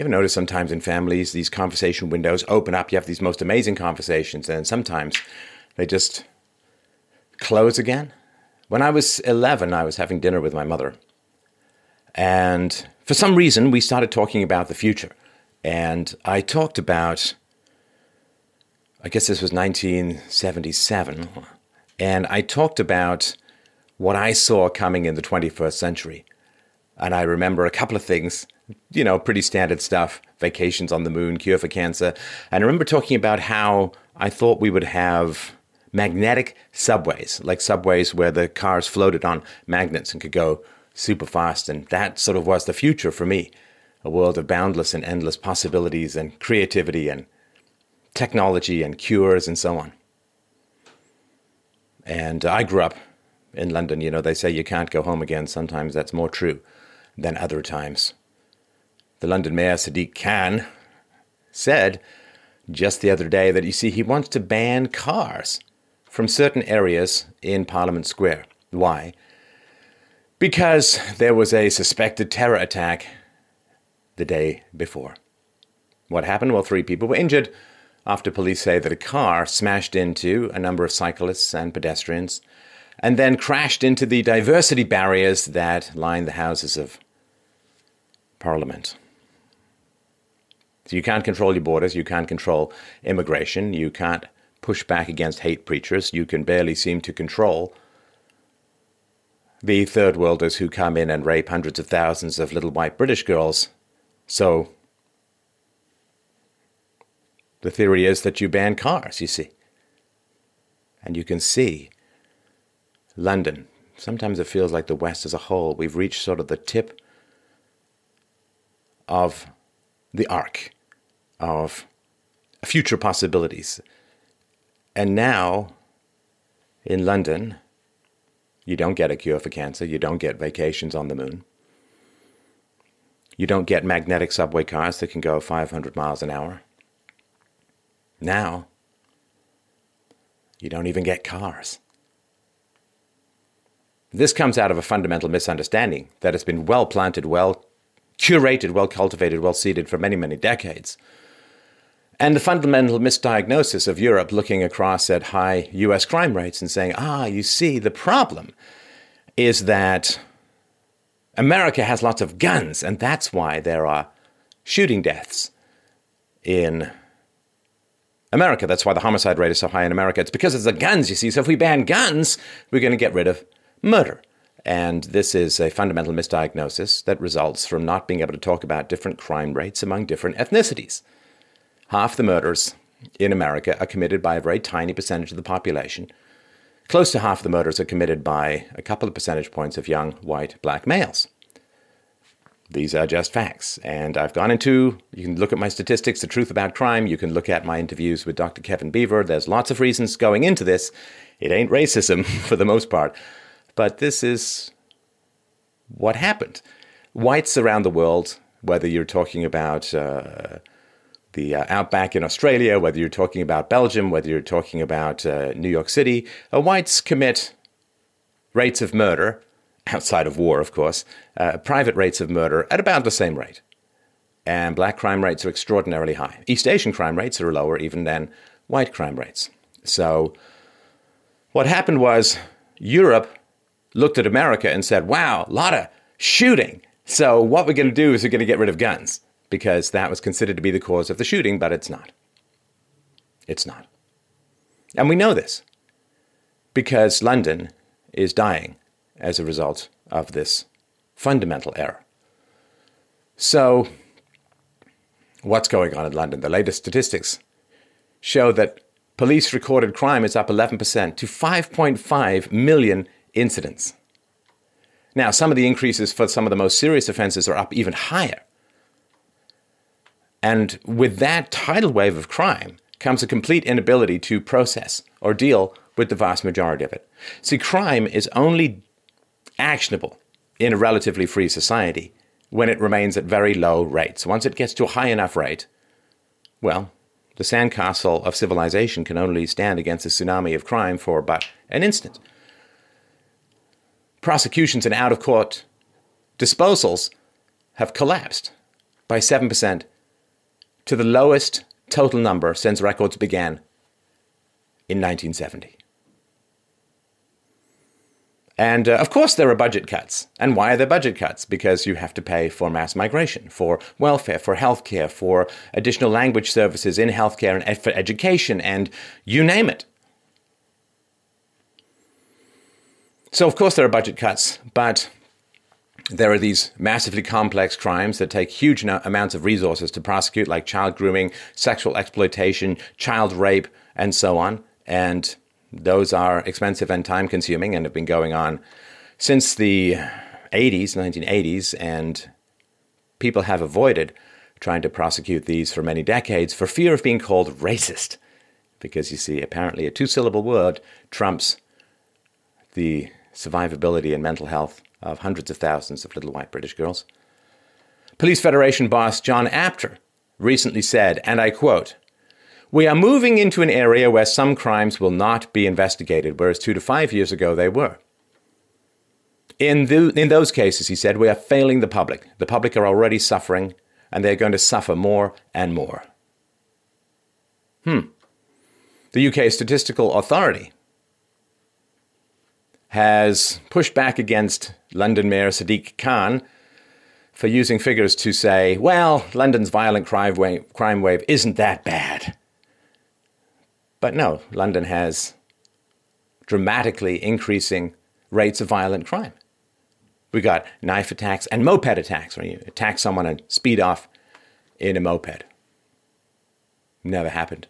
You ever notice sometimes in families these conversation windows open up? You have these most amazing conversations, and sometimes they just close again. When I was 11, I was having dinner with my mother. And for some reason, we started talking about the future. And I talked about, I guess this was 1977. And I talked about what I saw coming in the 21st century. And I remember a couple of things, you know, pretty standard stuff vacations on the moon, cure for cancer. And I remember talking about how I thought we would have magnetic subways, like subways where the cars floated on magnets and could go super fast. And that sort of was the future for me a world of boundless and endless possibilities and creativity and technology and cures and so on. And I grew up in London. You know, they say you can't go home again. Sometimes that's more true than other times. The London Mayor, Sadiq Khan, said just the other day that you see, he wants to ban cars from certain areas in Parliament Square. Why? Because there was a suspected terror attack the day before. What happened? Well, three people were injured after police say that a car smashed into a number of cyclists and pedestrians and then crashed into the diversity barriers that line the houses of Parliament. So you can't control your borders, you can't control immigration, you can't push back against hate preachers. You can barely seem to control the third worlders who come in and rape hundreds of thousands of little white British girls. So the theory is that you ban cars, you see. And you can see London. Sometimes it feels like the West as a whole. We've reached sort of the tip of the arc of future possibilities. And now, in London, you don't get a cure for cancer, you don't get vacations on the moon, you don't get magnetic subway cars that can go 500 miles an hour. Now, you don't even get cars. This comes out of a fundamental misunderstanding that has been well planted, well curated, well cultivated, well seeded for many, many decades and the fundamental misdiagnosis of Europe looking across at high US crime rates and saying, ah, you see, the problem is that America has lots of guns, and that's why there are shooting deaths in America. That's why the homicide rate is so high in America. It's because of the guns, you see. So if we ban guns, we're going to get rid of murder. And this is a fundamental misdiagnosis that results from not being able to talk about different crime rates among different ethnicities half the murders in America are committed by a very tiny percentage of the population. Close to half the murders are committed by a couple of percentage points of young white black males. These are just facts. And I've gone into, you can look at my statistics, the truth about crime. You can look at my interviews with Dr. Kevin Beaver. There's lots of reasons going into this. It ain't racism for the most part. But this is what happened. Whites around the world, whether you're talking about uh, the uh, outback in Australia, whether you're talking about Belgium, whether you're talking about uh, New York City, uh, whites commit rates of murder, outside of war, of course, uh, private rates of murder at about the same rate. And black crime rates are extraordinarily high. East Asian crime rates are lower even than white crime rates. So, what happened was Europe looked at America and said, wow, a lot of shooting. So, what we're going to do is we're going to get rid of guns because that was considered to be the cause of the shooting, but it's not. It's not. And we know this because London is dying as a result of this fundamental error. So, what's going on in London? The latest statistics show that police recorded crime is up 11% to 5.5 million incidents. Now, some of the increases for some of the most serious offenses are up even higher. And with that tidal wave of crime comes a complete inability to process or deal with the vast majority of it. See, crime is only actionable in a relatively free society when it remains at very low rates. Once it gets to a high enough rate, well, the sandcastle of civilization can only stand against a tsunami of crime for but an instant. Prosecutions and out of court disposals have collapsed by 7% to the lowest total number since records began in 1970. And uh, of course, there are budget cuts. And why are there budget cuts? Because you have to pay for mass migration, for welfare, for healthcare, for additional language services in healthcare and ed- for education, and you name it. So, of course, there are budget cuts, but there are these massively complex crimes that take huge no- amounts of resources to prosecute, like child grooming, sexual exploitation, child rape, and so on. And those are expensive and time consuming and have been going on since the 80s, 1980s, and people have avoided trying to prosecute these for many decades for fear of being called racist. Because you see, apparently a two syllable word trumps the survivability and mental health of hundreds of thousands of little white British girls. Police Federation boss John Apter recently said, and I quote, we are moving into an area where some crimes will not be investigated, whereas two to five years ago they were. In, the, in those cases, he said, we are failing the public. The public are already suffering, and they're going to suffer more and more. Hmm. The UK Statistical Authority has pushed back against London Mayor Sadiq Khan for using figures to say, well, London's violent crime wave, crime wave isn't that bad. But no, London has dramatically increasing rates of violent crime. We got knife attacks and moped attacks, where you attack someone and speed off in a moped. Never happened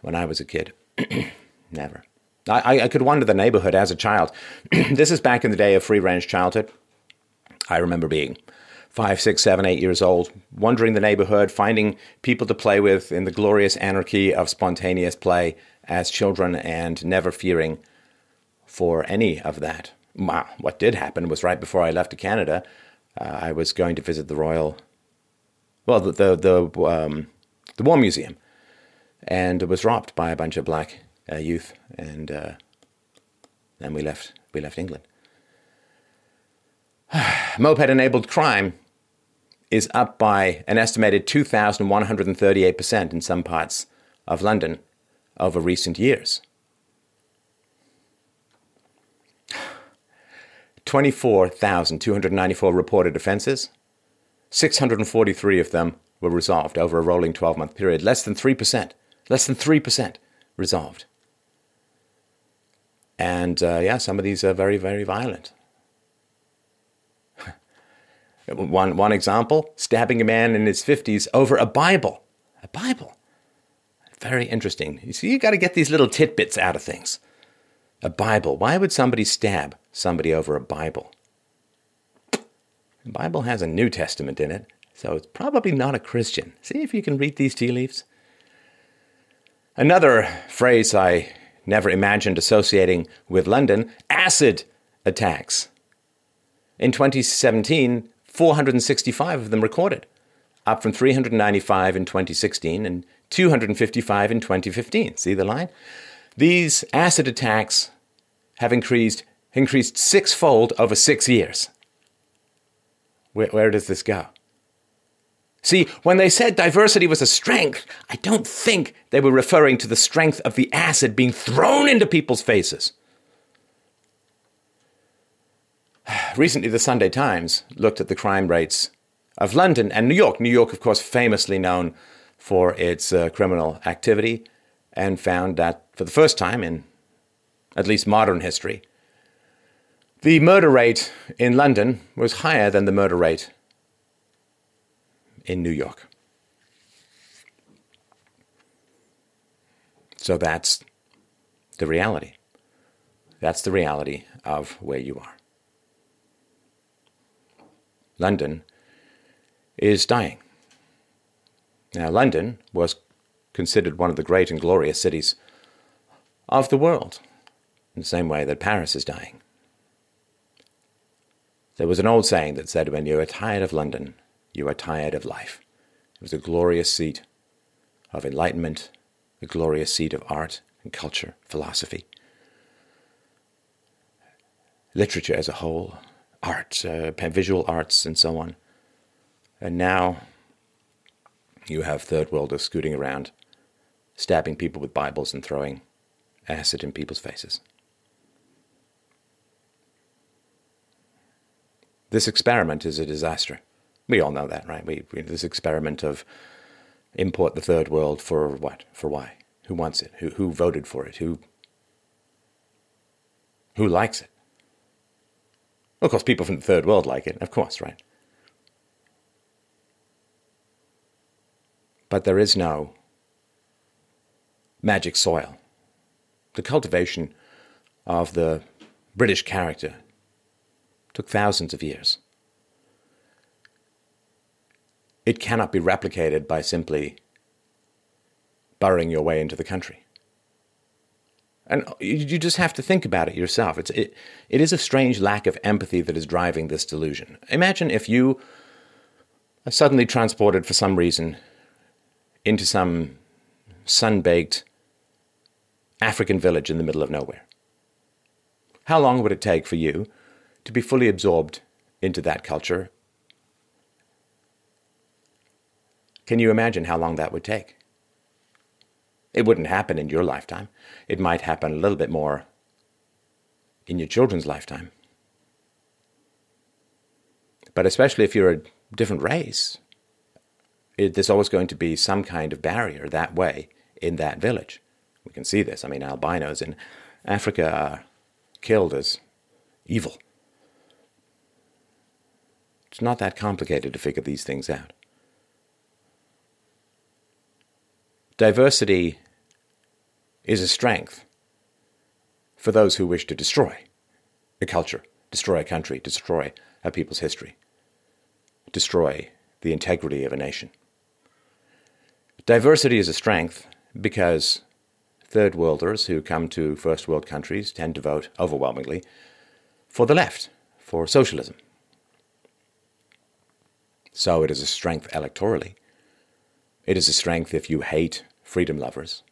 when I was a kid. Never. I, I could wander the neighborhood as a child. this is back in the day of free range childhood. I remember being five, six, seven, eight years old, wandering the neighborhood, finding people to play with in the glorious anarchy of spontaneous play as children, and never fearing for any of that. What did happen was right before I left to Canada, uh, I was going to visit the Royal, well, the the the, um, the War Museum, and was robbed by a bunch of black uh, youth, and uh, then we left we left England. Moped-enabled crime is up by an estimated 2,138% in some parts of London over recent years. 24,294 reported offences. 643 of them were resolved over a rolling 12 month period. Less than 3%. Less than 3% resolved. And uh, yeah, some of these are very, very violent. one, one example stabbing a man in his 50s over a Bible. A Bible. Very interesting. You see, you got to get these little tidbits out of things. A Bible. Why would somebody stab somebody over a Bible? The Bible has a New Testament in it, so it's probably not a Christian. See if you can read these tea leaves. Another phrase I never imagined associating with London acid attacks. In 2017, 465 of them recorded, up from 395 in 2016 and 255 in 2015. See the line? These acid attacks have increased, increased sixfold over six years. Where, where does this go? See, when they said diversity was a strength, I don't think they were referring to the strength of the acid being thrown into people's faces. Recently, the Sunday Times looked at the crime rates of London and New York. New York, of course, famously known for its uh, criminal activity, and found that for the first time in at least modern history, the murder rate in London was higher than the murder rate in New York. So that's the reality. That's the reality of where you are. London is dying. Now, London was considered one of the great and glorious cities of the world, in the same way that Paris is dying. There was an old saying that said, When you are tired of London, you are tired of life. It was a glorious seat of enlightenment, a glorious seat of art and culture, philosophy, literature as a whole, art, uh, visual arts, and so on. And now You have third worlders scooting around, stabbing people with Bibles and throwing acid in people's faces. This experiment is a disaster. We all know that, right? We, we, this experiment of import the third world for what? For why? Who wants it? Who, who voted for it? Who, who likes it? Of course, people from the third world like it, of course, right? But there is no magic soil. The cultivation of the British character took thousands of years. It cannot be replicated by simply burrowing your way into the country. And you just have to think about it yourself. It's, it, it is a strange lack of empathy that is driving this delusion. Imagine if you are suddenly transported for some reason into some sun baked African village in the middle of nowhere. How long would it take for you to be fully absorbed into that culture? Can you imagine how long that would take? It wouldn't happen in your lifetime. It might happen a little bit more in your children's lifetime. But especially if you're a different race, it, there's always going to be some kind of barrier that way in that village. We can see this. I mean, albinos in Africa are killed as evil. It's not that complicated to figure these things out. Diversity is a strength for those who wish to destroy a culture, destroy a country, destroy a people's history, destroy the integrity of a nation. Diversity is a strength because third worlders who come to first world countries tend to vote overwhelmingly for the left, for socialism. So it is a strength electorally. It is a strength if you hate freedom lovers.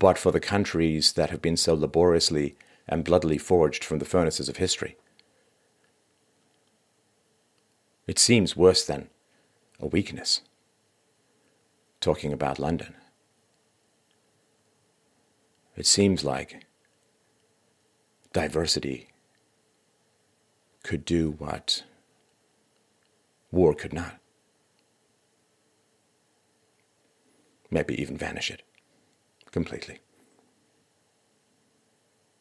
But for the countries that have been so laboriously and bloodily forged from the furnaces of history, it seems worse than a weakness, talking about London. It seems like diversity could do what war could not. Maybe even vanish it completely.